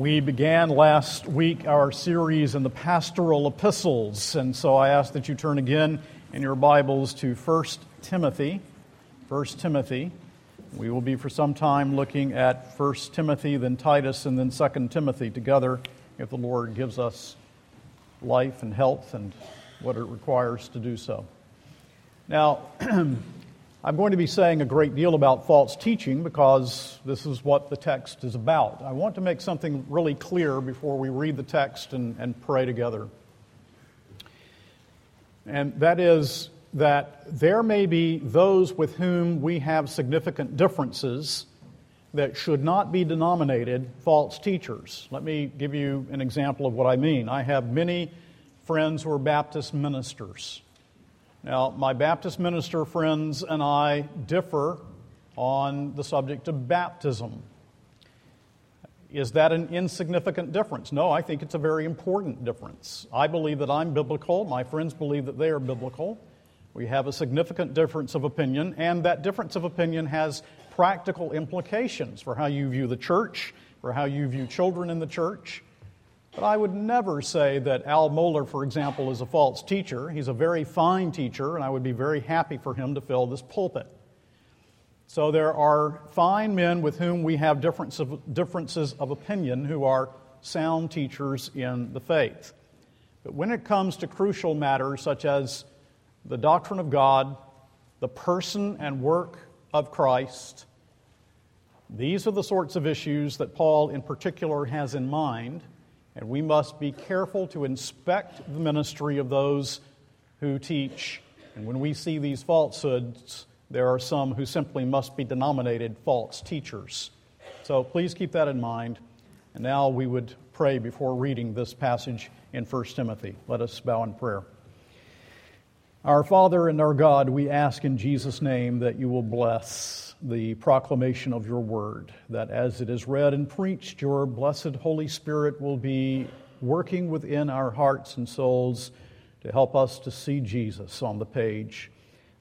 We began last week our series in the pastoral epistles, and so I ask that you turn again in your Bibles to 1 Timothy. 1 Timothy. We will be for some time looking at 1 Timothy, then Titus, and then 2 Timothy together if the Lord gives us life and health and what it requires to do so. Now, I'm going to be saying a great deal about false teaching because this is what the text is about. I want to make something really clear before we read the text and, and pray together. And that is that there may be those with whom we have significant differences that should not be denominated false teachers. Let me give you an example of what I mean. I have many friends who are Baptist ministers. Now, my Baptist minister friends and I differ on the subject of baptism. Is that an insignificant difference? No, I think it's a very important difference. I believe that I'm biblical. My friends believe that they are biblical. We have a significant difference of opinion, and that difference of opinion has practical implications for how you view the church, for how you view children in the church, but I would never say that Al Mohler, for example, is a false teacher. He's a very fine teacher, and I would be very happy for him to fill this pulpit. So there are fine men with whom we have differences of opinion who are sound teachers in the faith. But when it comes to crucial matters such as the doctrine of God, the person and work of Christ, these are the sorts of issues that Paul in particular has in mind and we must be careful to inspect the ministry of those who teach. And when we see these falsehoods, there are some who simply must be denominated false teachers. So please keep that in mind. And now we would pray before reading this passage in 1 Timothy. Let us bow in prayer. Our Father and our God, we ask in Jesus' name that you will bless the proclamation of your word, that as it is read and preached, your blessed Holy Spirit will be working within our hearts and souls to help us to see Jesus on the page,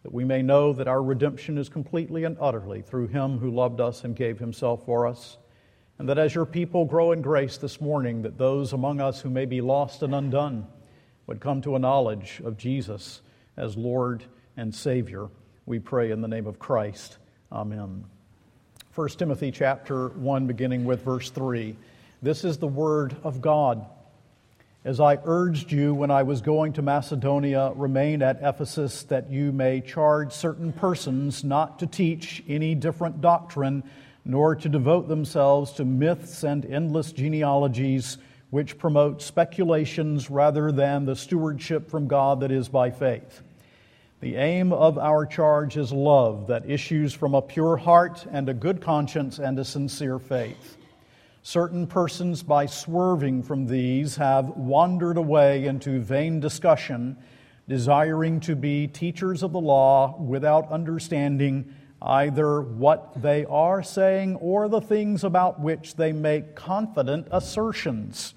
that we may know that our redemption is completely and utterly through him who loved us and gave himself for us. And that as your people grow in grace this morning, that those among us who may be lost and undone would come to a knowledge of Jesus as Lord and Savior. We pray in the name of Christ. Amen. 1 Timothy chapter 1 beginning with verse 3. This is the word of God. As I urged you when I was going to Macedonia, remain at Ephesus that you may charge certain persons not to teach any different doctrine, nor to devote themselves to myths and endless genealogies which promote speculations rather than the stewardship from God that is by faith. The aim of our charge is love that issues from a pure heart and a good conscience and a sincere faith. Certain persons, by swerving from these, have wandered away into vain discussion, desiring to be teachers of the law without understanding either what they are saying or the things about which they make confident assertions.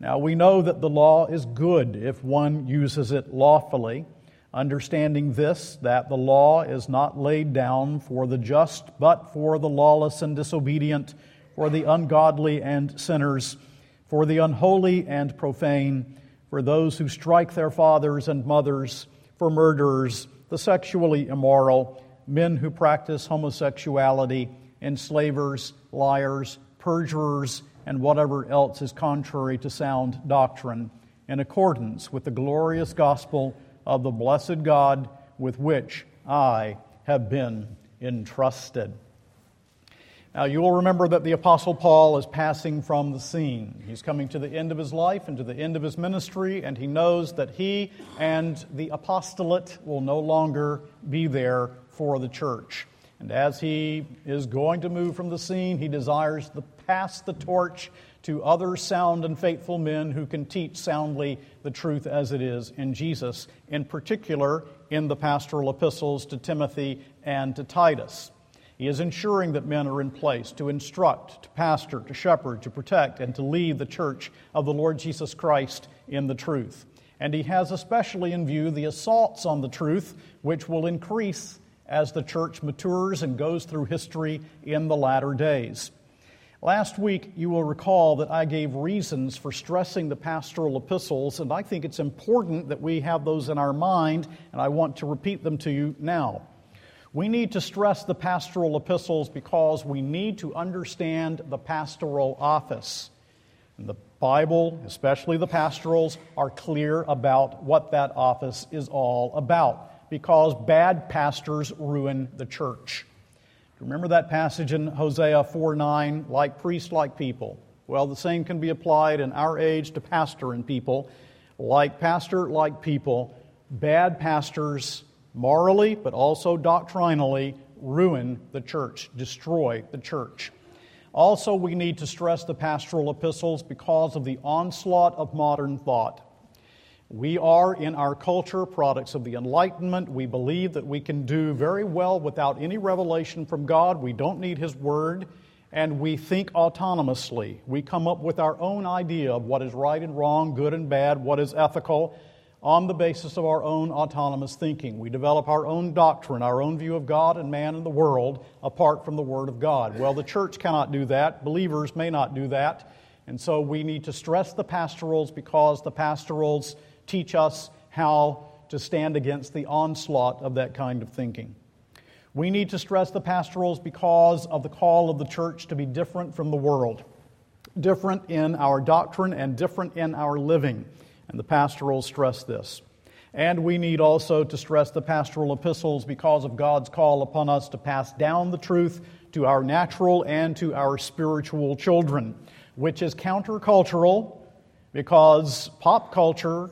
Now, we know that the law is good if one uses it lawfully understanding this, that the law is not laid down for the just, but for the lawless and disobedient, for the ungodly and sinners, for the unholy and profane, for those who strike their fathers and mothers, for murderers, the sexually immoral, men who practice homosexuality, enslavers, liars, perjurers, and whatever else is contrary to sound doctrine, in accordance with the glorious gospel of the blessed God with which I have been entrusted. Now, you will remember that the Apostle Paul is passing from the scene. He's coming to the end of his life and to the end of his ministry, and he knows that he and the apostolate will no longer be there for the church. And as he is going to move from the scene, he desires to pass the torch to other sound and faithful men who can teach soundly the truth as it is in Jesus, in particular in the pastoral epistles to Timothy and to Titus. He is ensuring that men are in place to instruct, to pastor, to shepherd, to protect, and to lead the church of the Lord Jesus Christ in the truth. And he has especially in view the assaults on the truth, which will increase as the church matures and goes through history in the latter days. Last week, you will recall that I gave reasons for stressing the pastoral epistles, and I think it's important that we have those in our mind, and I want to repeat them to you now. We need to stress the pastoral epistles because we need to understand the pastoral office. And the Bible, especially the pastorals, are clear about what that office is all about because bad pastors ruin the church. Remember that passage in Hosea 4 9, like priest, like people? Well, the same can be applied in our age to pastor and people. Like pastor, like people, bad pastors, morally but also doctrinally, ruin the church, destroy the church. Also, we need to stress the pastoral epistles because of the onslaught of modern thought. We are, in our culture, products of the Enlightenment. We believe that we can do very well without any revelation from God. We don't need His Word. And we think autonomously. We come up with our own idea of what is right and wrong, good and bad, what is ethical, on the basis of our own autonomous thinking. We develop our own doctrine, our own view of God and man and the world apart from the Word of God. Well, the church cannot do that. Believers may not do that. And so we need to stress the pastorals because the pastorals teach us how to stand against the onslaught of that kind of thinking. We need to stress the pastorals because of the call of the church to be different from the world, different in our doctrine and different in our living. And the pastorals stress this. And we need also to stress the pastoral epistles because of God's call upon us to pass down the truth to our natural and to our spiritual children, which is countercultural because pop culture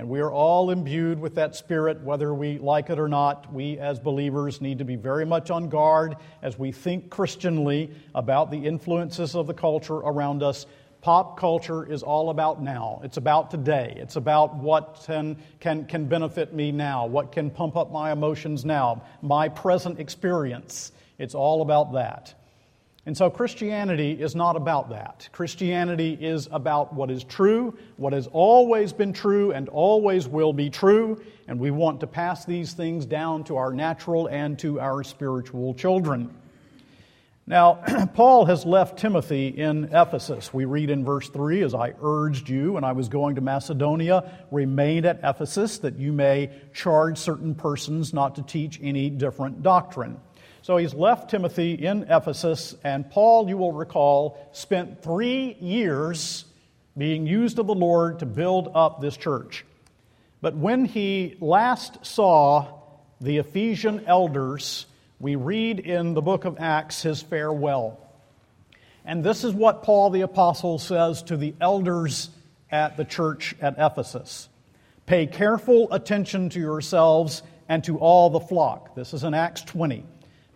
and we are all imbued with that spirit, whether we like it or not. We, as believers, need to be very much on guard as we think Christianly about the influences of the culture around us. Pop culture is all about now. It's about today. It's about what can, can, can benefit me now, what can pump up my emotions now, my present experience. It's all about that. And so Christianity is not about that. Christianity is about what is true, what has always been true, and always will be true. And we want to pass these things down to our natural and to our spiritual children. Now, Paul has left Timothy in Ephesus. We read in verse 3 As I urged you when I was going to Macedonia, remain at Ephesus, that you may charge certain persons not to teach any different doctrine. So he's left Timothy in Ephesus, and Paul, you will recall, spent three years being used of the Lord to build up this church. But when he last saw the Ephesian elders, we read in the book of Acts his farewell. And this is what Paul the Apostle says to the elders at the church at Ephesus Pay careful attention to yourselves and to all the flock. This is in Acts 20.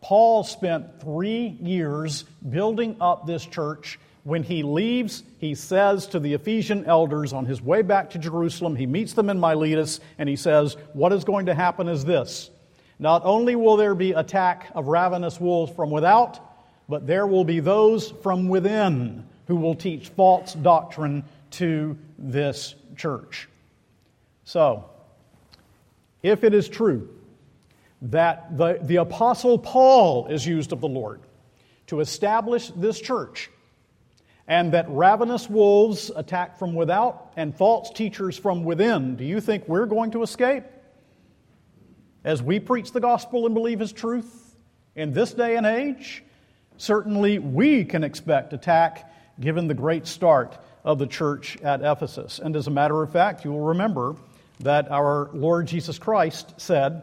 Paul spent three years building up this church. When he leaves, he says to the Ephesian elders on his way back to Jerusalem, he meets them in Miletus, and he says, What is going to happen is this. Not only will there be attack of ravenous wolves from without, but there will be those from within who will teach false doctrine to this church. So, if it is true that the, the Apostle Paul is used of the Lord to establish this church, and that ravenous wolves attack from without and false teachers from within, do you think we're going to escape? As we preach the gospel and believe His truth in this day and age, certainly we can expect attack given the great start of the church at Ephesus. And as a matter of fact, you will remember that our Lord Jesus Christ said,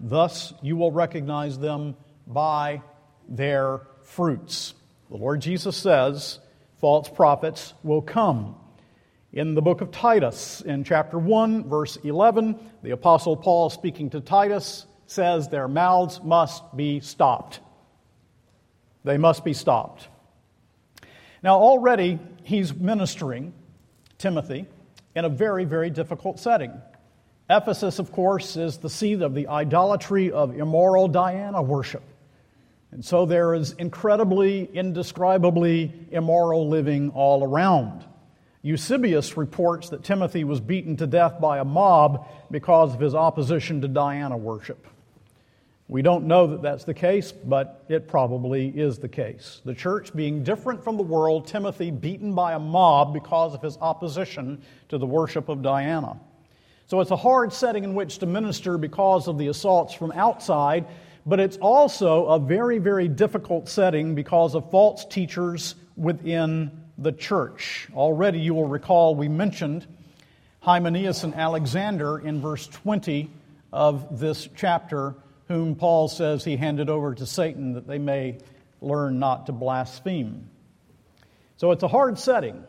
Thus you will recognize them by their fruits. The Lord Jesus says false prophets will come. In the book of Titus, in chapter 1, verse 11, the Apostle Paul, speaking to Titus, says their mouths must be stopped. They must be stopped. Now, already he's ministering Timothy in a very, very difficult setting. Ephesus, of course, is the seat of the idolatry of immoral Diana worship. And so there is incredibly, indescribably immoral living all around. Eusebius reports that Timothy was beaten to death by a mob because of his opposition to Diana worship. We don't know that that's the case, but it probably is the case. The church being different from the world, Timothy beaten by a mob because of his opposition to the worship of Diana. So it's a hard setting in which to minister because of the assaults from outside, but it's also a very, very difficult setting because of false teachers within the church. Already you will recall we mentioned Hymenaeus and Alexander in verse 20 of this chapter whom Paul says he handed over to Satan that they may learn not to blaspheme. So it's a hard setting.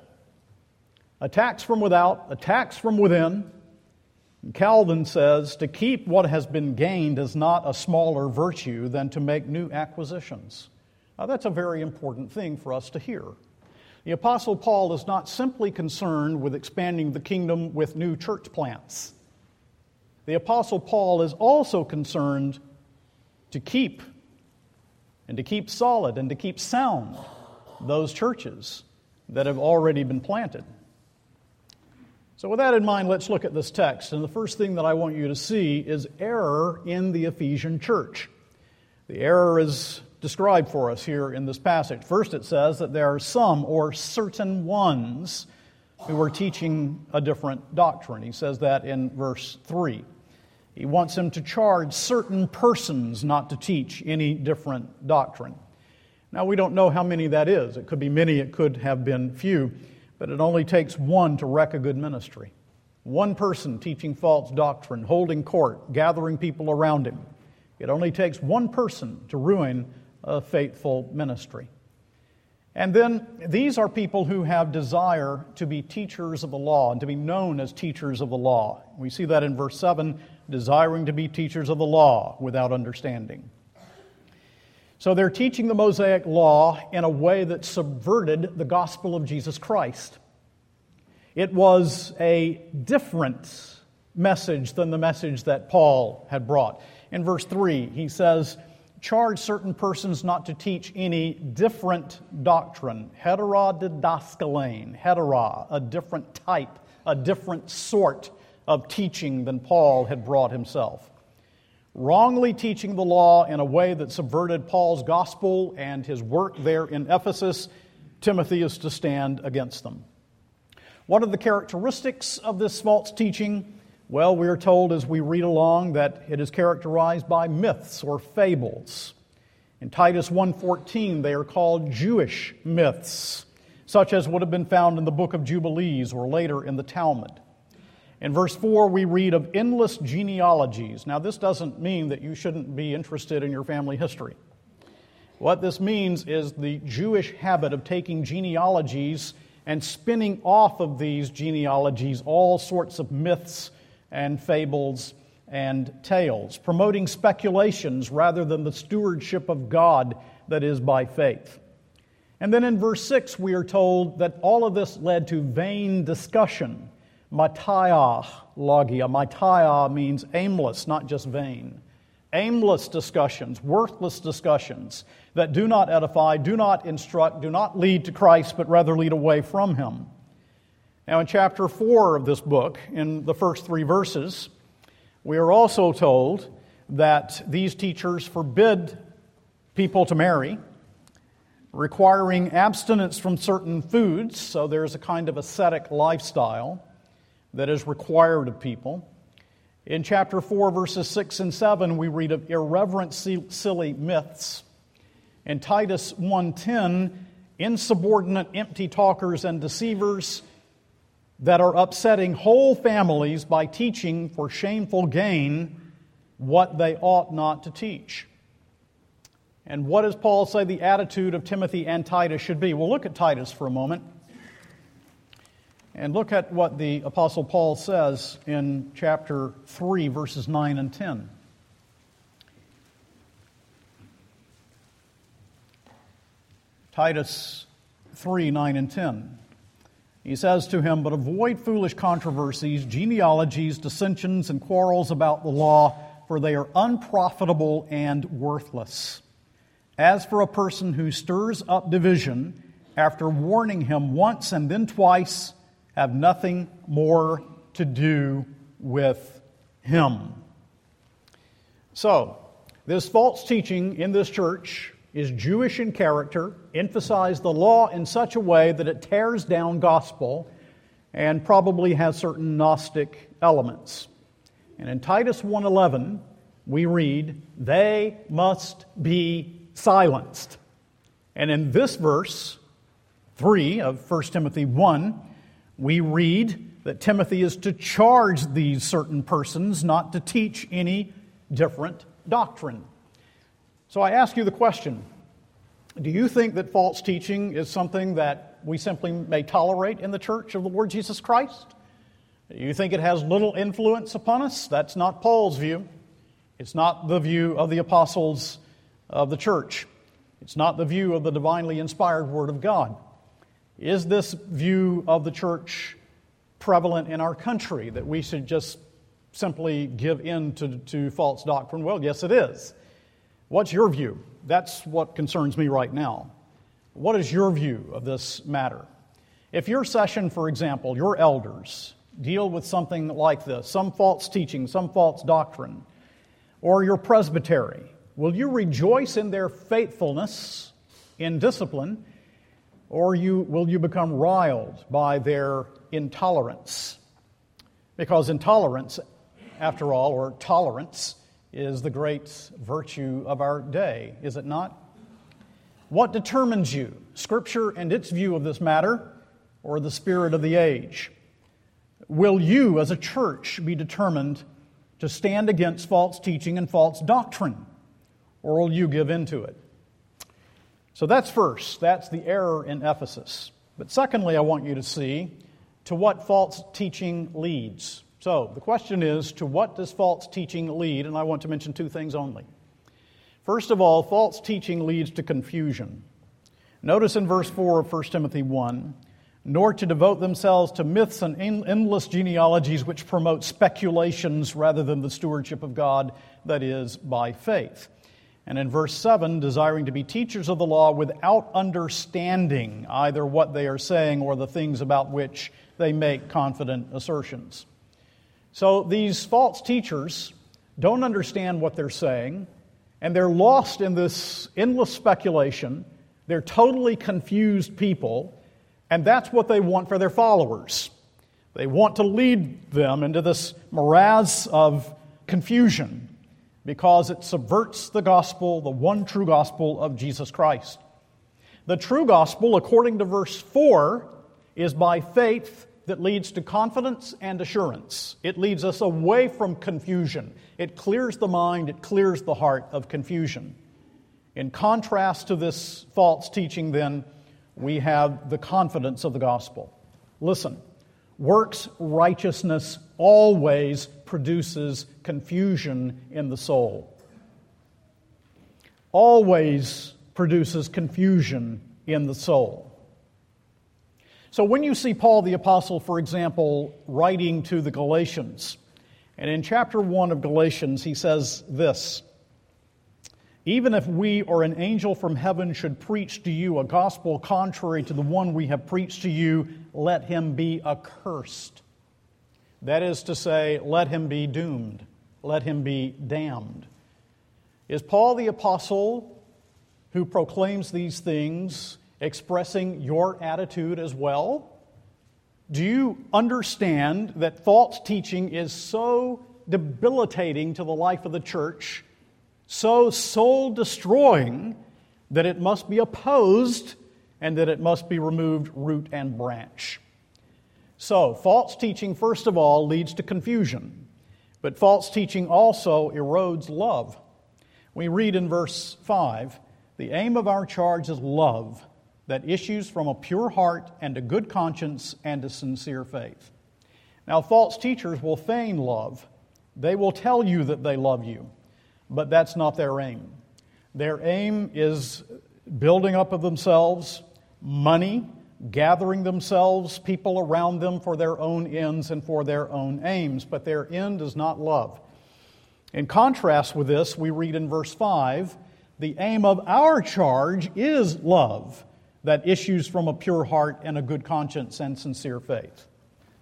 Attacks from without, attacks from within. Calvin says to keep what has been gained is not a smaller virtue than to make new acquisitions. Now, that's a very important thing for us to hear. The Apostle Paul is not simply concerned with expanding the kingdom with new church plants. The Apostle Paul is also concerned to keep and to keep solid and to keep sound those churches that have already been planted. So, with that in mind, let's look at this text. And the first thing that I want you to see is error in the Ephesian church. The error is described for us here in this passage. First, it says that there are some or certain ones who are teaching a different doctrine. He says that in verse 3. He wants him to charge certain persons not to teach any different doctrine. Now, we don't know how many that is. It could be many, it could have been few, but it only takes one to wreck a good ministry. One person teaching false doctrine, holding court, gathering people around him. It only takes one person to ruin a faithful ministry. And then these are people who have desire to be teachers of the law and to be known as teachers of the law. We see that in verse 7 desiring to be teachers of the law without understanding. So they're teaching the Mosaic law in a way that subverted the gospel of Jesus Christ. It was a different message than the message that Paul had brought. In verse 3, he says, charge certain persons not to teach any different doctrine. Heterodidaskalein, hetera, a different type, a different sort of teaching than Paul had brought himself. Wrongly teaching the law in a way that subverted Paul's gospel and his work there in Ephesus, Timothy is to stand against them. What are the characteristics of this false teaching? Well, we are told as we read along that it is characterized by myths or fables. In Titus 1:14, they are called Jewish myths, such as would have been found in the book of Jubilees or later in the Talmud. In verse 4, we read of endless genealogies. Now, this doesn't mean that you shouldn't be interested in your family history. What this means is the Jewish habit of taking genealogies and spinning off of these genealogies all sorts of myths and fables and tales, promoting speculations rather than the stewardship of God that is by faith. And then in verse 6, we are told that all of this led to vain discussion. Mataia logia. Mataia means aimless, not just vain. Aimless discussions, worthless discussions that do not edify, do not instruct, do not lead to Christ, but rather lead away from Him. Now, in chapter 4 of this book, in the first three verses, we are also told that these teachers forbid people to marry, requiring abstinence from certain foods, so there's a kind of ascetic lifestyle that is required of people. In chapter 4, verses 6 and 7, we read of irreverent, silly myths. In Titus 1:10, insubordinate, empty talkers, and deceivers that are upsetting whole families by teaching for shameful gain what they ought not to teach. And what does Paul say the attitude of Timothy and Titus should be? Well, look at Titus for a moment. And look at what the Apostle Paul says in chapter 3, verses 9 and 10. Titus 3, 9 and 10. He says to him, But avoid foolish controversies, genealogies, dissensions, and quarrels about the law, for they are unprofitable and worthless. As for a person who stirs up division, after warning him once and then twice, have nothing more to do with him. So, this false teaching in this church is Jewish in character, emphasize the law in such a way that it tears down gospel and probably has certain gnostic elements. And in Titus 1:11, we read, "They must be silenced." And in this verse 3 of 1 Timothy 1, we read that Timothy is to charge these certain persons not to teach any different doctrine. So I ask you the question Do you think that false teaching is something that we simply may tolerate in the church of the Lord Jesus Christ? Do you think it has little influence upon us? That's not Paul's view. It's not the view of the apostles of the church. It's not the view of the divinely inspired Word of God. Is this view of the church prevalent in our country that we should just simply give in to, to false doctrine? Well, yes, it is. What's your view? That's what concerns me right now. What is your view of this matter? If your session, for example, your elders deal with something like this, some false teaching, some false doctrine, or your presbytery, will you rejoice in their faithfulness in discipline, or you, will you become riled by their intolerance? Because intolerance, after all, or tolerance, is the great virtue of our day, is it not? What determines you, Scripture and its view of this matter, or the spirit of the age? Will you, as a church, be determined to stand against false teaching and false doctrine, or will you give in to it? So that's first, that's the error in Ephesus. But secondly, I want you to see to what false teaching leads. So the question is to what does false teaching lead? And I want to mention two things only. First of all, false teaching leads to confusion. Notice in verse 4 of 1 Timothy 1 nor to devote themselves to myths and endless genealogies which promote speculations rather than the stewardship of God, that is, by faith. And in verse 7, desiring to be teachers of the law without understanding either what they are saying or the things about which they make confident assertions. So these false teachers don't understand what they're saying, and they're lost in this endless speculation. They're totally confused people and that's what they want for their followers. They want to lead them into this morass of confusion because it subverts the gospel, the one true gospel of Jesus Christ. The true gospel, according to verse 4, is by faith that leads to confidence and assurance. It leads us away from confusion. It clears the mind, it clears the heart of confusion. In contrast to this false teaching, then, we have the confidence of the gospel. Listen, works righteousness always produces confusion in the soul. Always produces confusion in the soul. So when you see Paul the Apostle, for example, writing to the Galatians, and in chapter 1 of Galatians, he says this even if we or an angel from heaven should preach to you a gospel contrary to the one we have preached to you, let him be accursed. That is to say, let him be doomed, let him be damned. Is Paul the apostle who proclaims these things expressing your attitude as well? Do you understand that false teaching is so debilitating to the life of the church? so soul destroying that it must be opposed and that it must be removed root and branch. So, false teaching, first of all, leads to confusion, but false teaching also erodes love. We read in verse 5 the aim of our charge is love that issues from a pure heart and a good conscience and a sincere faith. Now, false teachers will feign love. They will tell you that they love you, but that's not their aim. Their aim is building up of themselves, money, gathering themselves, people around them for their own ends and for their own aims, but their end is not love. In contrast with this, we read in verse 5 the aim of our charge is love that issues from a pure heart and a good conscience and sincere faith.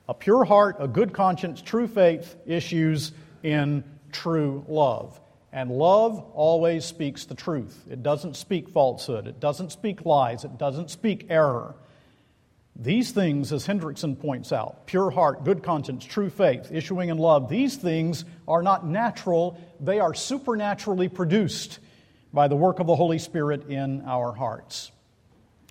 A pure heart, a good conscience, true faith issues in true love. And love always speaks the truth. It doesn't speak falsehood. It doesn't speak lies. It doesn't speak error. These things, as Hendriksen points out, pure heart, good conscience, true faith, issuing in love, these things are not natural, they are supernaturally produced by the work of the Holy Spirit in our hearts.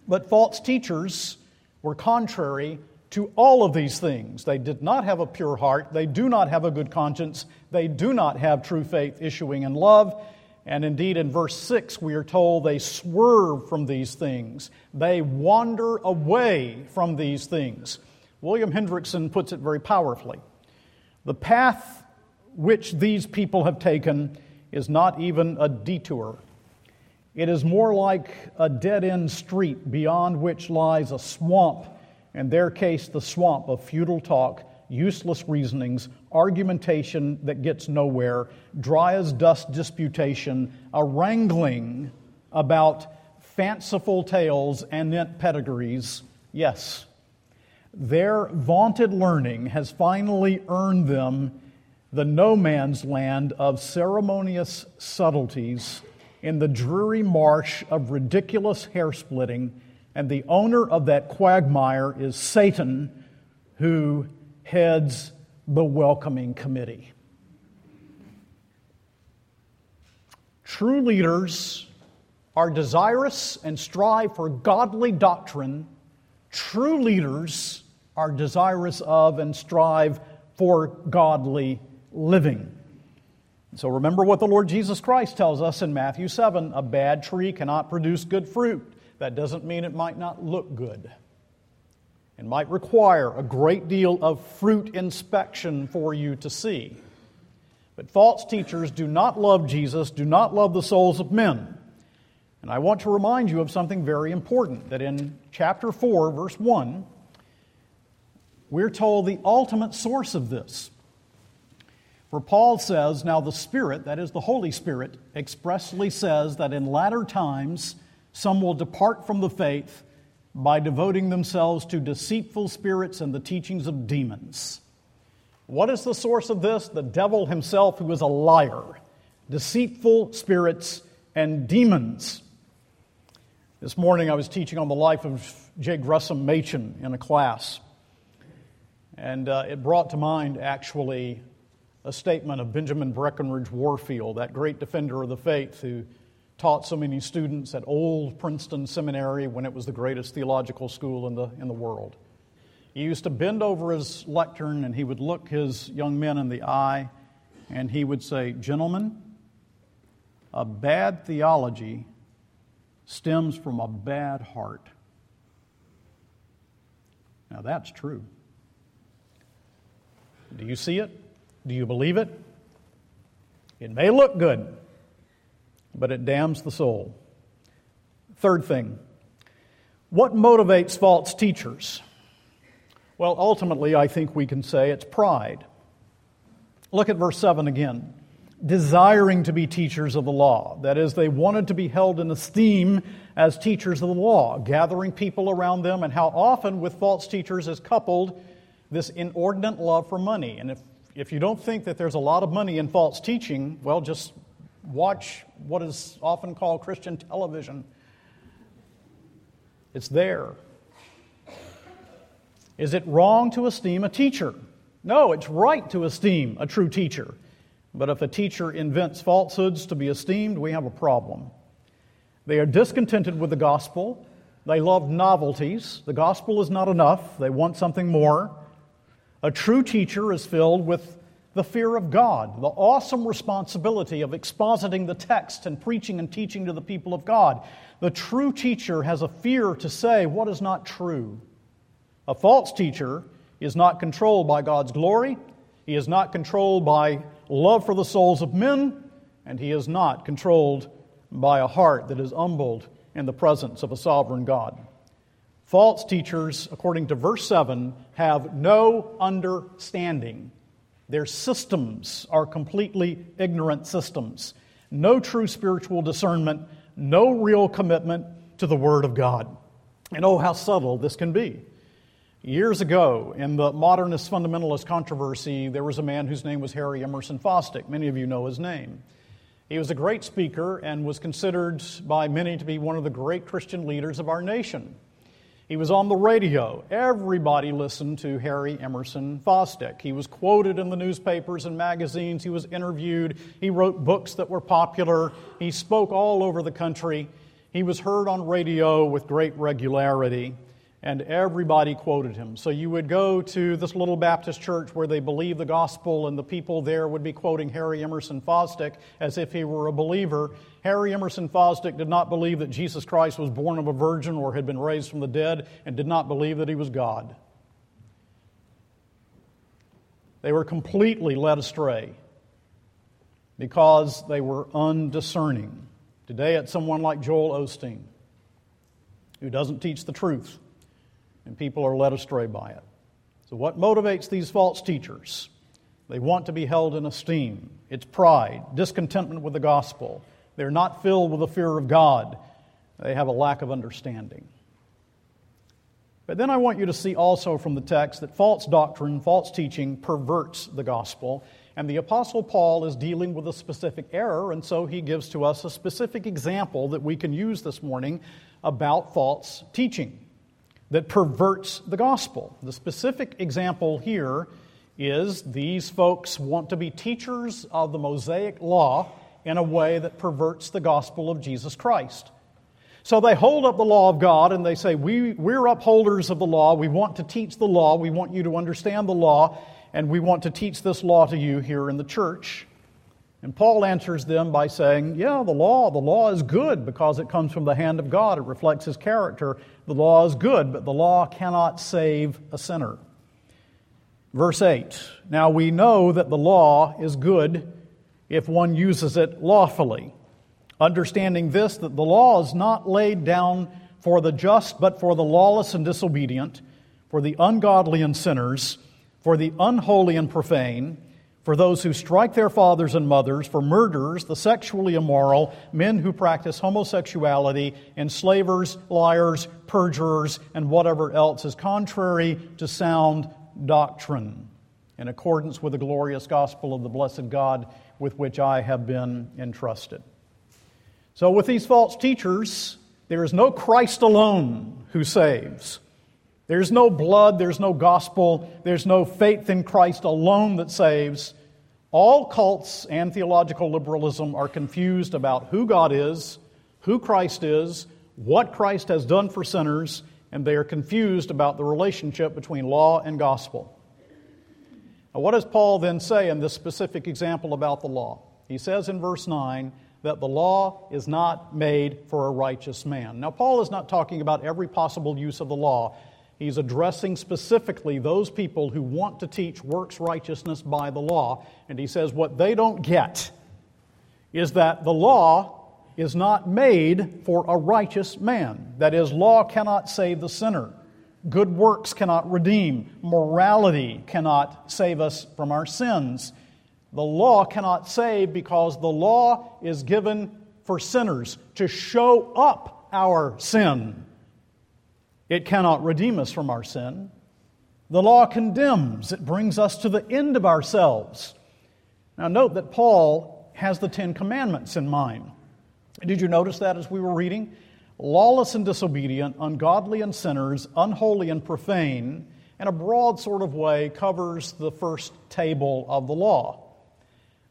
But false teachers were contrary to all of these things. They did not have a pure heart, they do not have a good conscience, they do not have true faith issuing in love, and indeed, in verse 6, we are told they swerve from these things. They wander away from these things. William Hendriksen puts it very powerfully. The path which these people have taken is not even a detour. It is more like a dead end street beyond which lies a swamp, in their case, the swamp of futile talk, useless reasonings, argumentation that gets nowhere, dry as dust disputation, a wrangling about fanciful tales and pedigrees. Yes, their vaunted learning has finally earned them the no man's land of ceremonious subtleties in the dreary marsh of ridiculous hair splitting, and the owner of that quagmire is Satan, who heads the welcoming committee. True leaders are desirous and strive for godly doctrine. True leaders are desirous of and strive for godly living. So remember what the Lord Jesus Christ tells us in Matthew 7 a bad tree cannot produce good fruit. That doesn't mean it might not look good and might require a great deal of fruit inspection for you to see. But false teachers do not love Jesus, do not love the souls of men. And I want to remind you of something very important that in chapter 4, verse 1, we're told the ultimate source of this. For Paul says, Now the Spirit, that is the Holy Spirit, expressly says that in latter times some will depart from the faith by devoting themselves to deceitful spirits and the teachings of demons. What is the source of this? The devil himself, who is a liar, deceitful spirits and demons. This morning I was teaching on the life of J. Gresham Machen in a class. And uh, it brought to mind, actually, a statement of Benjamin Breckinridge Warfield, that great defender of the faith who taught so many students at old Princeton Seminary when it was the greatest theological school in the, in the world. He used to bend over his lectern and he would look his young men in the eye and he would say, Gentlemen, a bad theology stems from a bad heart. Now that's true. Do you see it? Do you believe it? It may look good, but it damns the soul. Third thing, what motivates false teachers? Well, ultimately, I think we can say it's pride. Look at verse 7 again. Desiring to be teachers of the law. That is, they wanted to be held in esteem as teachers of the law, gathering people around them, and how often with false teachers is coupled this inordinate love for money. And if, if you don't think that there's a lot of money in false teaching, well, just watch what is often called Christian television. It's there. Is it wrong to esteem a teacher? No, it's right to esteem a true teacher. But if a teacher invents falsehoods to be esteemed, we have a problem. They are discontented with the gospel. They love novelties. The gospel is not enough, they want something more. A true teacher is filled with the fear of God, the awesome responsibility of expositing the text and preaching and teaching to the people of God. The true teacher has a fear to say what is not true. A false teacher is not controlled by God's glory, he is not controlled by love for the souls of men, and he is not controlled by a heart that is humbled in the presence of a sovereign God. False teachers, according to verse 7, have no understanding. Their systems are completely ignorant systems. No true spiritual discernment, no real commitment to the Word of God. And oh, how subtle this can be. Years ago, in the modernist fundamentalist controversy, there was a man whose name was Harry Emerson Fosdick. Many of you know his name. He was a great speaker and was considered by many to be one of the great Christian leaders of our nation. He was on the radio. Everybody listened to Harry Emerson Fosdick. He was quoted in the newspapers and magazines. He was interviewed. He wrote books that were popular. He spoke all over the country. He was heard on radio with great regularity and everybody quoted him. So you would go to this little Baptist church where they believe the gospel, and the people there would be quoting Harry Emerson Fosdick as if he were a believer. Harry Emerson Fosdick did not believe that Jesus Christ was born of a virgin or had been raised from the dead, and did not believe that he was God. They were completely led astray because they were undiscerning. Today, it's someone like Joel Osteen who doesn't teach the truth and people are led astray by it. So, what motivates these false teachers? They want to be held in esteem. It's pride, discontentment with the gospel. They're not filled with the fear of God. They have a lack of understanding. But then I want you to see also from the text that false doctrine, false teaching perverts the gospel. And the Apostle Paul is dealing with a specific error, and so he gives to us a specific example that we can use this morning about false teaching that perverts the gospel. The specific example here is these folks want to be teachers of the Mosaic law in a way that perverts the gospel of Jesus Christ. So they hold up the law of God and they say, we, We're upholders of the law. We want to teach the law. We want you to understand the law. And we want to teach this law to you here in the church. And Paul answers them by saying, Yeah, the law, the law is good because it comes from the hand of God. It reflects his character. The law is good, but the law cannot save a sinner. Verse 8 Now we know that the law is good if one uses it lawfully, understanding this, that the law is not laid down for the just, but for the lawless and disobedient, for the ungodly and sinners, for the unholy and profane for those who strike their fathers and mothers, for murderers, the sexually immoral, men who practice homosexuality, enslavers, liars, perjurers, and whatever else is contrary to sound doctrine, in accordance with the glorious gospel of the blessed God with which I have been entrusted. So, with these false teachers, there is no Christ alone who saves. There's no blood, there's no gospel, there's no faith in Christ alone that saves. All cults and theological liberalism are confused about who God is, who Christ is, what Christ has done for sinners, and they are confused about the relationship between law and gospel. Now, what does Paul then say in this specific example about the law? He says in verse 9, that the law is not made for a righteous man. Now, Paul is not talking about every possible use of the law. He's addressing specifically those people who want to teach works righteousness by the law. And he says what they don't get is that the law is not made for a righteous man. That is, law cannot save the sinner. Good works cannot redeem. Morality cannot save us from our sins. The law cannot save because the law is given for sinners to show up our sin it cannot redeem us from our sin. The law condemns, it brings us to the end of ourselves. Now, note that Paul has the Ten Commandments in mind. Did you notice that as we were reading? Lawless and disobedient, ungodly and sinners, unholy and profane, in a broad sort of way covers the first table of the law.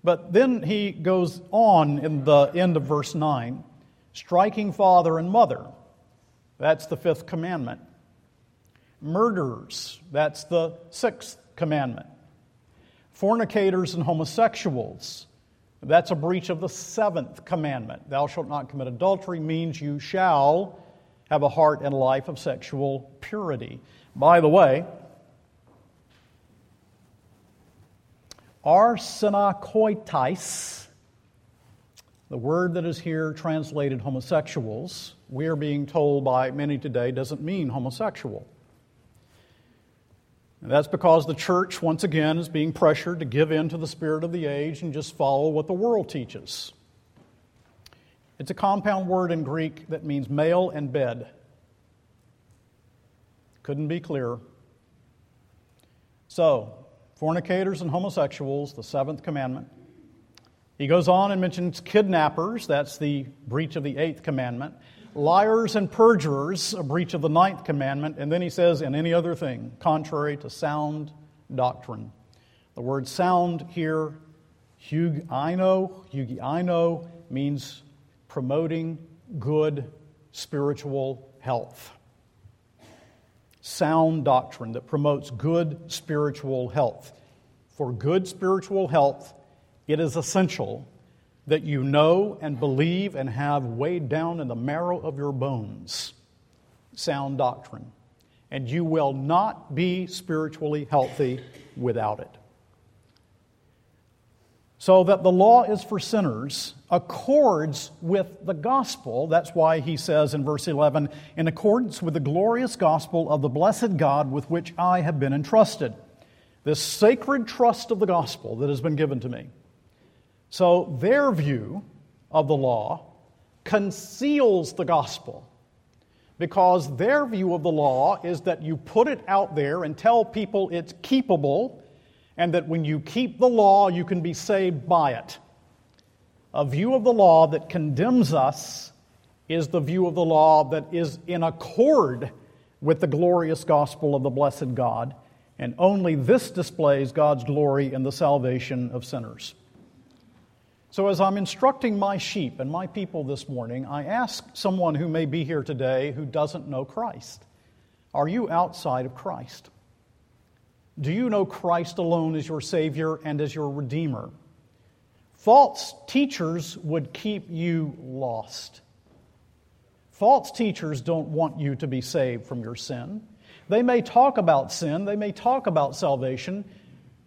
But then he goes on in the end of verse 9 striking father and mother. That's the fifth commandment. Murderers, that's the sixth commandment. Fornicators and homosexuals, that's a breach of the seventh commandment. Thou shalt not commit adultery means you shall have a heart and life of sexual purity. By the way, arsenokoitais, the word that is here translated homosexuals, we are being told by many today doesn't mean homosexual. And that's because the church, once again, is being pressured to give in to the spirit of the age and just follow what the world teaches. It's a compound word in Greek that means male and bed. Couldn't be clearer. So, fornicators and homosexuals, the seventh commandment. He goes on and mentions kidnappers, that's the breach of the eighth commandment liars and perjurers, a breach of the ninth commandment, and then he says, and any other thing contrary to sound doctrine. The word sound here, hugiaino, hugiaino means promoting good spiritual health. Sound doctrine that promotes good spiritual health. For good spiritual health, it is essential that you know and believe and have weighed down in the marrow of your bones sound doctrine. And you will not be spiritually healthy without it. So that the law is for sinners accords with the gospel. That's why he says in verse 11, in accordance with the glorious gospel of the blessed God with which I have been entrusted. This sacred trust of the gospel that has been given to me. So their view of the law conceals the gospel because their view of the law is that you put it out there and tell people it's keepable and that when you keep the law, you can be saved by it. A view of the law that condemns us is the view of the law that is in accord with the glorious gospel of the blessed God, and only this displays God's glory in the salvation of sinners. So, as I'm instructing my sheep and my people this morning, I ask someone who may be here today who doesn't know Christ Are you outside of Christ? Do you know Christ alone as your Savior and as your Redeemer? False teachers would keep you lost. False teachers don't want you to be saved from your sin. They may talk about sin, they may talk about salvation,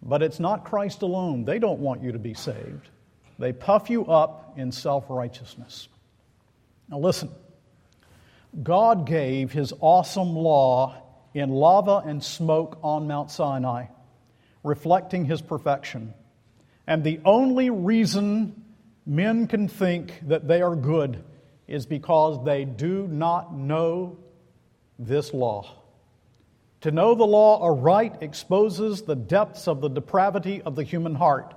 but it's not Christ alone. They don't want you to be saved. They puff you up in self righteousness. Now, listen God gave his awesome law in lava and smoke on Mount Sinai, reflecting his perfection. And the only reason men can think that they are good is because they do not know this law. To know the law aright exposes the depths of the depravity of the human heart.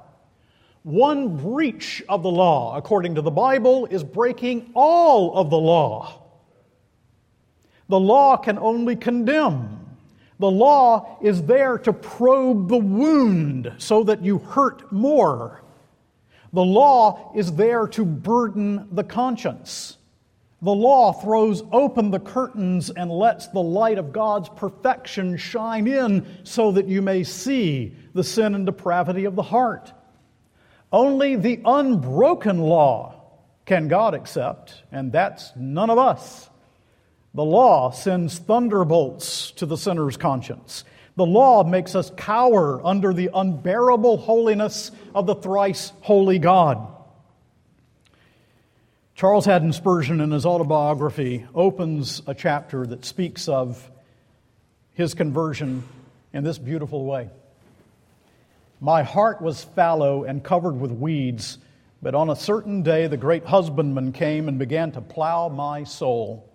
One breach of the law, according to the Bible, is breaking all of the law. The law can only condemn. The law is there to probe the wound so that you hurt more. The law is there to burden the conscience. The law throws open the curtains and lets the light of God's perfection shine in so that you may see the sin and depravity of the heart. Only the unbroken law can God accept, and that's none of us. The law sends thunderbolts to the sinner's conscience. The law makes us cower under the unbearable holiness of the thrice holy God. Charles Haddon Spurgeon, in his autobiography, opens a chapter that speaks of his conversion in this beautiful way. My heart was fallow and covered with weeds, but on a certain day the great husbandman came and began to plow my soul.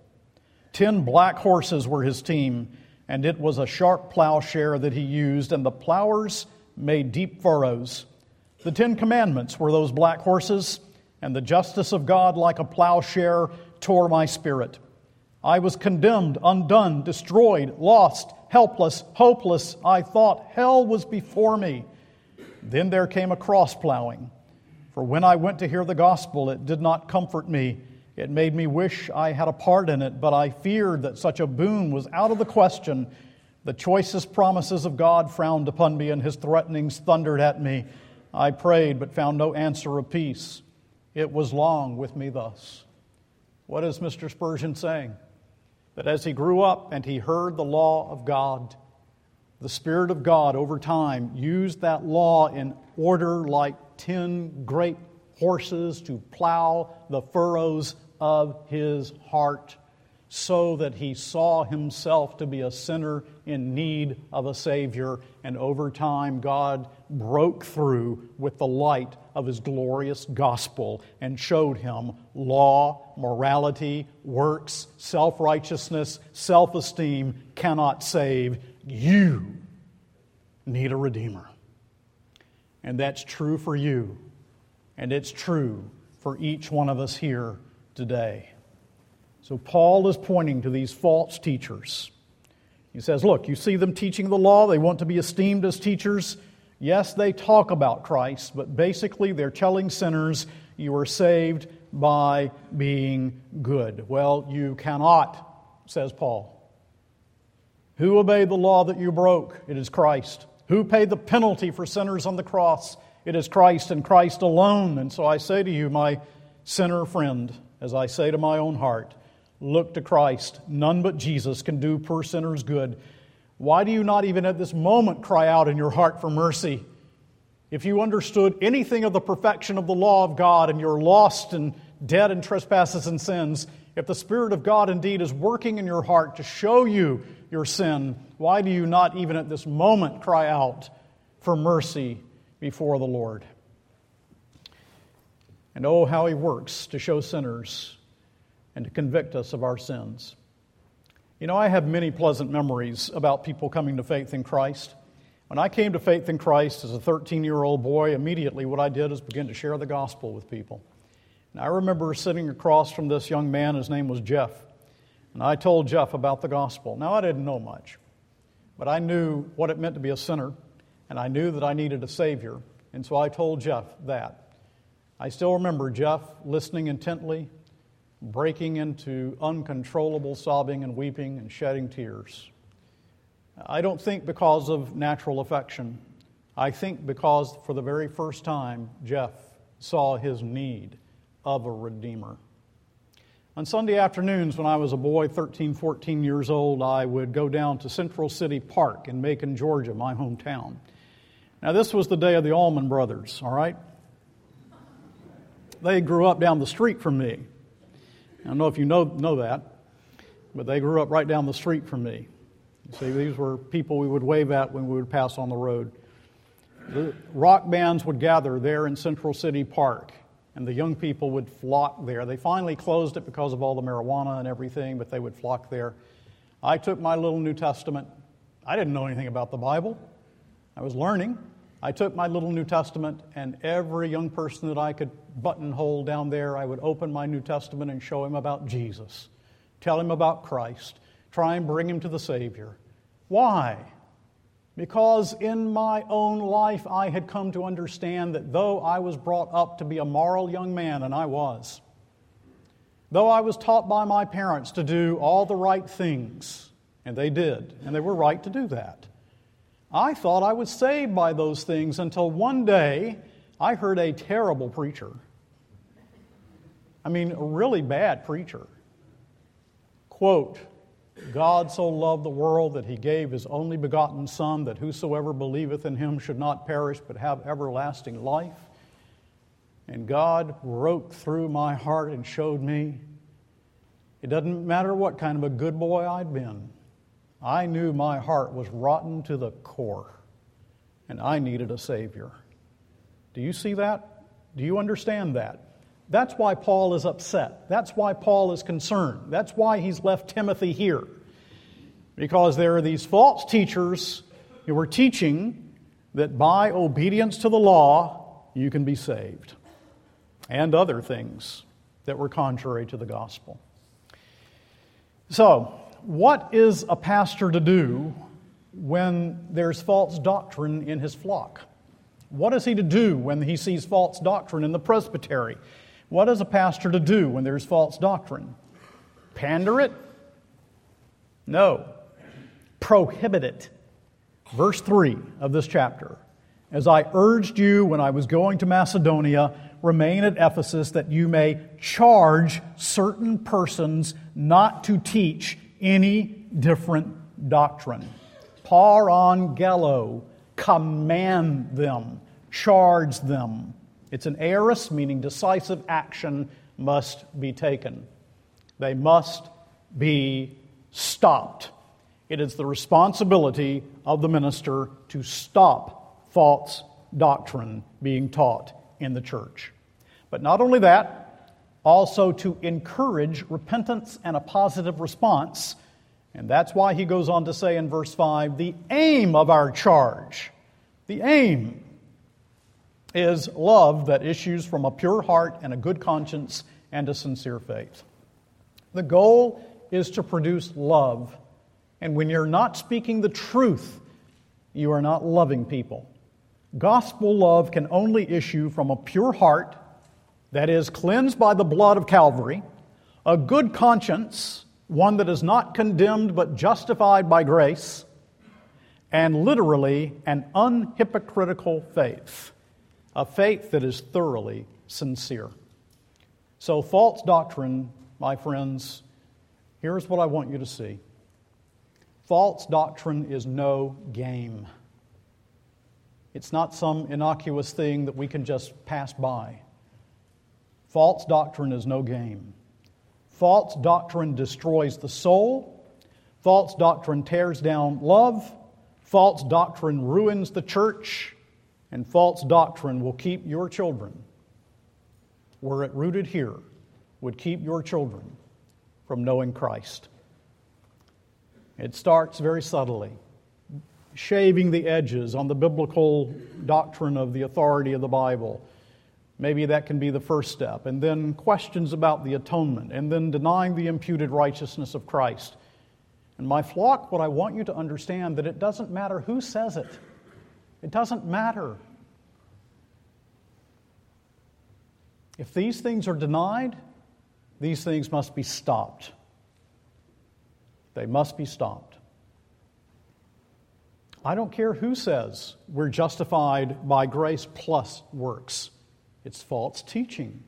Ten black horses were his team, and it was a sharp plowshare that he used, and the plowers made deep furrows. The Ten Commandments were those black horses, and the justice of God, like a plowshare, tore my spirit. I was condemned, undone, destroyed, lost, helpless, hopeless. I thought hell was before me. Then there came a cross plowing. For when I went to hear the gospel, it did not comfort me, It made me wish I had a part in it, but I feared that such a boon was out of the question. The choicest promises of God frowned upon me, and his threatenings thundered at me. I prayed, but found no answer of peace. It was long with me thus. What is Mr. Spurgeon saying? That as he grew up and he heard the law of God, the Spirit of God over time used that law in order like ten great horses to plow the furrows of his heart so that he saw himself to be a sinner in need of a Savior. And over time, God broke through with the light of his glorious gospel and showed him law, morality, works, self righteousness, self esteem cannot save. You need a Redeemer. And that's true for you, and it's true for each one of us here today. So Paul is pointing to these false teachers. He says, Look, you see them teaching the law, they want to be esteemed as teachers. Yes, they talk about Christ, but basically they're telling sinners, You are saved by being good. Well, you cannot, says Paul. Who obeyed the law that you broke? It is Christ. Who paid the penalty for sinners on the cross? It is Christ and Christ alone. And so I say to you, my sinner friend, as I say to my own heart, look to Christ. None but Jesus can do poor sinners good. Why do you not even at this moment cry out in your heart for mercy? If you understood anything of the perfection of the law of God and you're lost and dead in trespasses and sins, if the Spirit of God indeed is working in your heart to show you your sin, why do you not even at this moment cry out for mercy before the Lord? And oh, how He works to show sinners and to convict us of our sins. You know, I have many pleasant memories about people coming to faith in Christ. When I came to faith in Christ as a 13 year old boy, immediately what I did is begin to share the gospel with people. And I remember sitting across from this young man, his name was Jeff, and I told Jeff about the gospel. Now, I didn't know much, but I knew what it meant to be a sinner, and I knew that I needed a Savior, and so I told Jeff that. I still remember Jeff listening intently, breaking into uncontrollable sobbing and weeping and shedding tears. I don't think because of natural affection. I think because for the very first time, Jeff saw his need of a Redeemer. On Sunday afternoons, when I was a boy, 13, 14 years old, I would go down to Central City Park in Macon, Georgia, my hometown. Now, this was the day of the Allman Brothers, all right? They grew up down the street from me. I don't know if you know, know that, but they grew up right down the street from me. You see, these were people we would wave at when we would pass on the road. The rock bands would gather there in Central City Park, and the young people would flock there. They finally closed it because of all the marijuana and everything, but they would flock there. I took my little New Testament. I didn't know anything about the Bible, I was learning. I took my little New Testament, and every young person that I could buttonhole down there, I would open my New Testament and show him about Jesus, tell him about Christ, try and bring him to the Savior. Why? Because in my own life I had come to understand that though I was brought up to be a moral young man, and I was, though I was taught by my parents to do all the right things, and they did, and they were right to do that. I thought I was saved by those things until one day I heard a terrible preacher. I mean, a really bad preacher. Quote, God so loved the world that he gave his only begotten Son, that whosoever believeth in him should not perish but have everlasting life. And God broke through my heart and showed me it doesn't matter what kind of a good boy I'd been. I knew my heart was rotten to the core, and I needed a Savior. Do you see that? Do you understand that? That's why Paul is upset. That's why Paul is concerned. That's why he's left Timothy here. Because there are these false teachers who are teaching that by obedience to the law, you can be saved, and other things that were contrary to the gospel. So, what is a pastor to do when there's false doctrine in his flock? What is he to do when he sees false doctrine in the presbytery? What is a pastor to do when there's false doctrine? Pander it? No. Prohibit it. Verse 3 of this chapter. As I urged you when I was going to Macedonia, remain at Ephesus that you may charge certain persons not to teach any different doctrine. Parangelo, command them, charge them. It's an aorist, meaning decisive action must be taken. They must be stopped. It is the responsibility of the minister to stop false doctrine being taught in the church. But not only that, also to encourage repentance and a positive response. And that's why he goes on to say in verse 5 the aim of our charge, the aim is love that issues from a pure heart and a good conscience and a sincere faith. The goal is to produce love. And when you're not speaking the truth, you are not loving people. Gospel love can only issue from a pure heart, that is, cleansed by the blood of Calvary, a good conscience, one that is not condemned but justified by grace, and literally an unhypocritical faith, a faith that is thoroughly sincere. So, false doctrine my friends, here's what I want you to see false doctrine is no game. It's not some innocuous thing that we can just pass by. False doctrine is no game. False doctrine destroys the soul. False doctrine tears down love. False doctrine ruins the church. And false doctrine will keep your children, were it rooted here, would keep your children from knowing Christ. It starts very subtly, shaving the edges on the biblical doctrine of the authority of the Bible. Maybe that can be the first step. And then questions about the atonement, and then denying the imputed righteousness of Christ. And my flock, what I want you to understand that it doesn't matter who says it. It doesn't matter. If these things are denied, these things must be stopped. They must be stopped. I don't care who says we're justified by grace plus works. It's false teaching.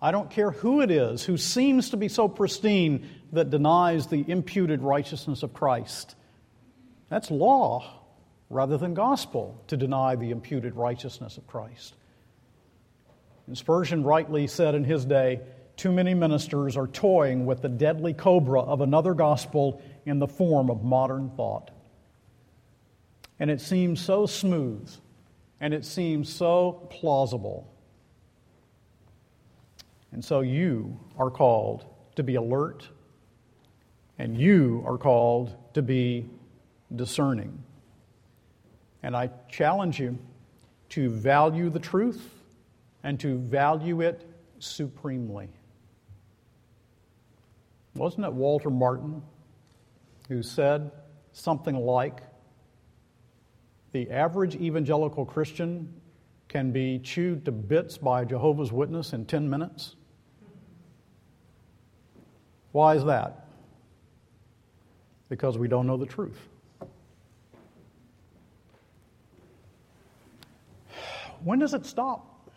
I don't care who it is who seems to be so pristine that denies the imputed righteousness of Christ. That's law rather than gospel to deny the imputed righteousness of Christ. And Spurgeon rightly said in his day, too many ministers are toying with the deadly cobra of another gospel in the form of modern thought. And it seems so smooth and it seems so plausible. And so you are called to be alert and you are called to be discerning. And I challenge you to value the truth and to value it supremely. Wasn't it Walter Martin who said something like, the average evangelical Christian can be chewed to bits by Jehovah's Witness in 10 minutes? Why is that? Because we don't know the truth. When does it stop?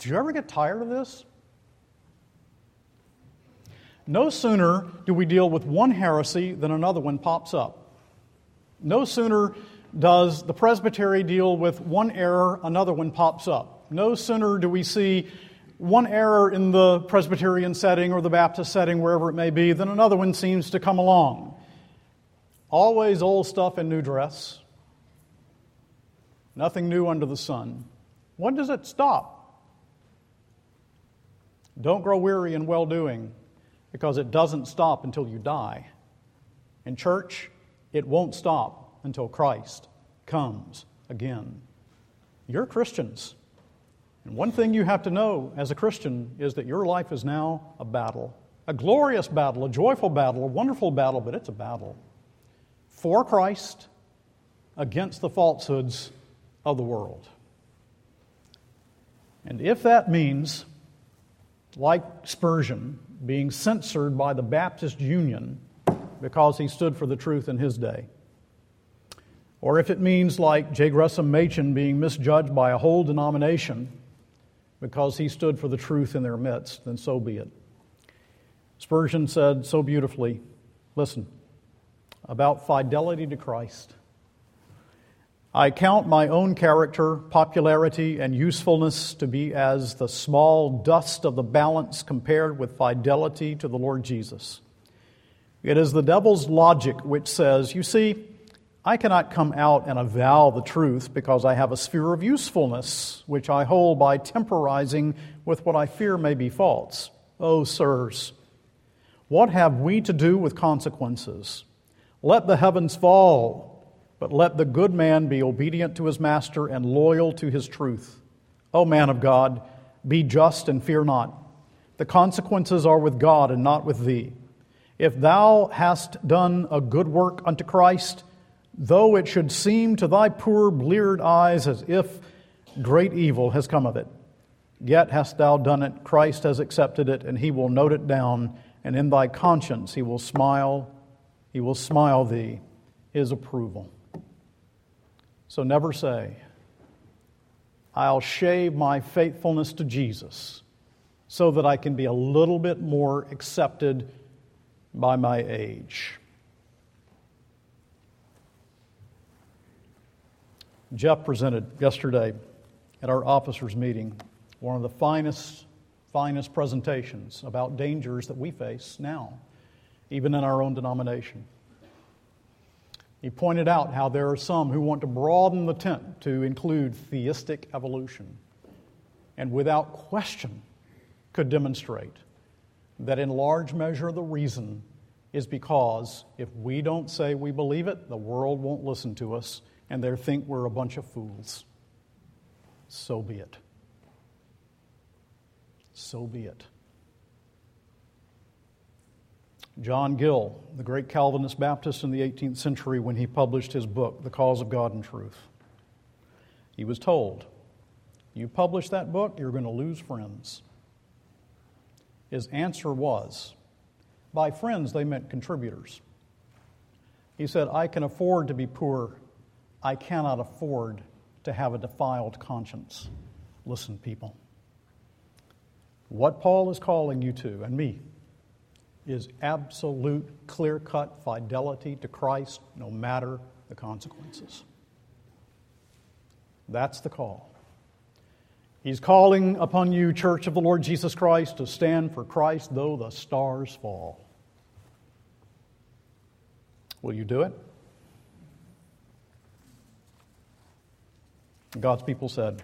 Do you ever get tired of this? No sooner do we deal with one heresy than another one pops up. No sooner does the presbytery deal with one error, another one pops up. No sooner do we see one error in the Presbyterian setting or the Baptist setting, wherever it may be, than another one seems to come along. Always old stuff in new dress. Nothing new under the sun. When does it stop? Don't grow weary in well doing because it doesn't stop until you die. In church, it won't stop until Christ comes again. You're Christians. And one thing you have to know as a Christian is that your life is now a battle. A glorious battle, a joyful battle, a wonderful battle, but it's a battle. For Christ against the falsehoods of the world. And if that means, like Spurgeon, being censored by the Baptist Union because he stood for the truth in his day, or if it means, like J. Gresham Machen, being misjudged by a whole denomination because he stood for the truth in their midst, then so be it. Spurgeon said so beautifully listen, about fidelity to Christ. I count my own character, popularity, and usefulness to be as the small dust of the balance compared with fidelity to the Lord Jesus. It is the devil's logic which says, You see, I cannot come out and avow the truth because I have a sphere of usefulness which I hold by temporizing with what I fear may be false. Oh, sirs, what have we to do with consequences? Let the heavens fall, but let the good man be obedient to his master and loyal to his truth. O man of God, be just and fear not. The consequences are with God and not with thee. If thou hast done a good work unto Christ, though it should seem to thy poor bleared eyes as if great evil has come of it. Yet hast thou done it, Christ has accepted it, and he will note it down, and in thy conscience he will smile, he will smile thee his approval. So never say, I'll shave my faithfulness to Jesus so that I can be a little bit more accepted by my age. Jeff presented yesterday at our officers' meeting one of the finest, finest presentations about dangers that we face now, even in our own denomination. He pointed out how there are some who want to broaden the tent to include theistic evolution, and without question could demonstrate that in large measure the reason is because if we don't say we believe it, the world won't listen to us and they think we're a bunch of fools. So be it. So be it. John Gill, the great Calvinist Baptist in the 18th century, when he published his book, The Cause of God and Truth, he was told, You publish that book, you're going to lose friends. His answer was, By friends, they meant contributors. He said, I can afford to be poor I cannot afford to have a defiled conscience. Listen, people. What Paul is calling you to, and me, is absolute, clear cut fidelity to Christ no matter the consequences. That's the call. He's calling upon you, Church of the Lord Jesus Christ, to stand for Christ though the stars fall. Will you do it? God's people said,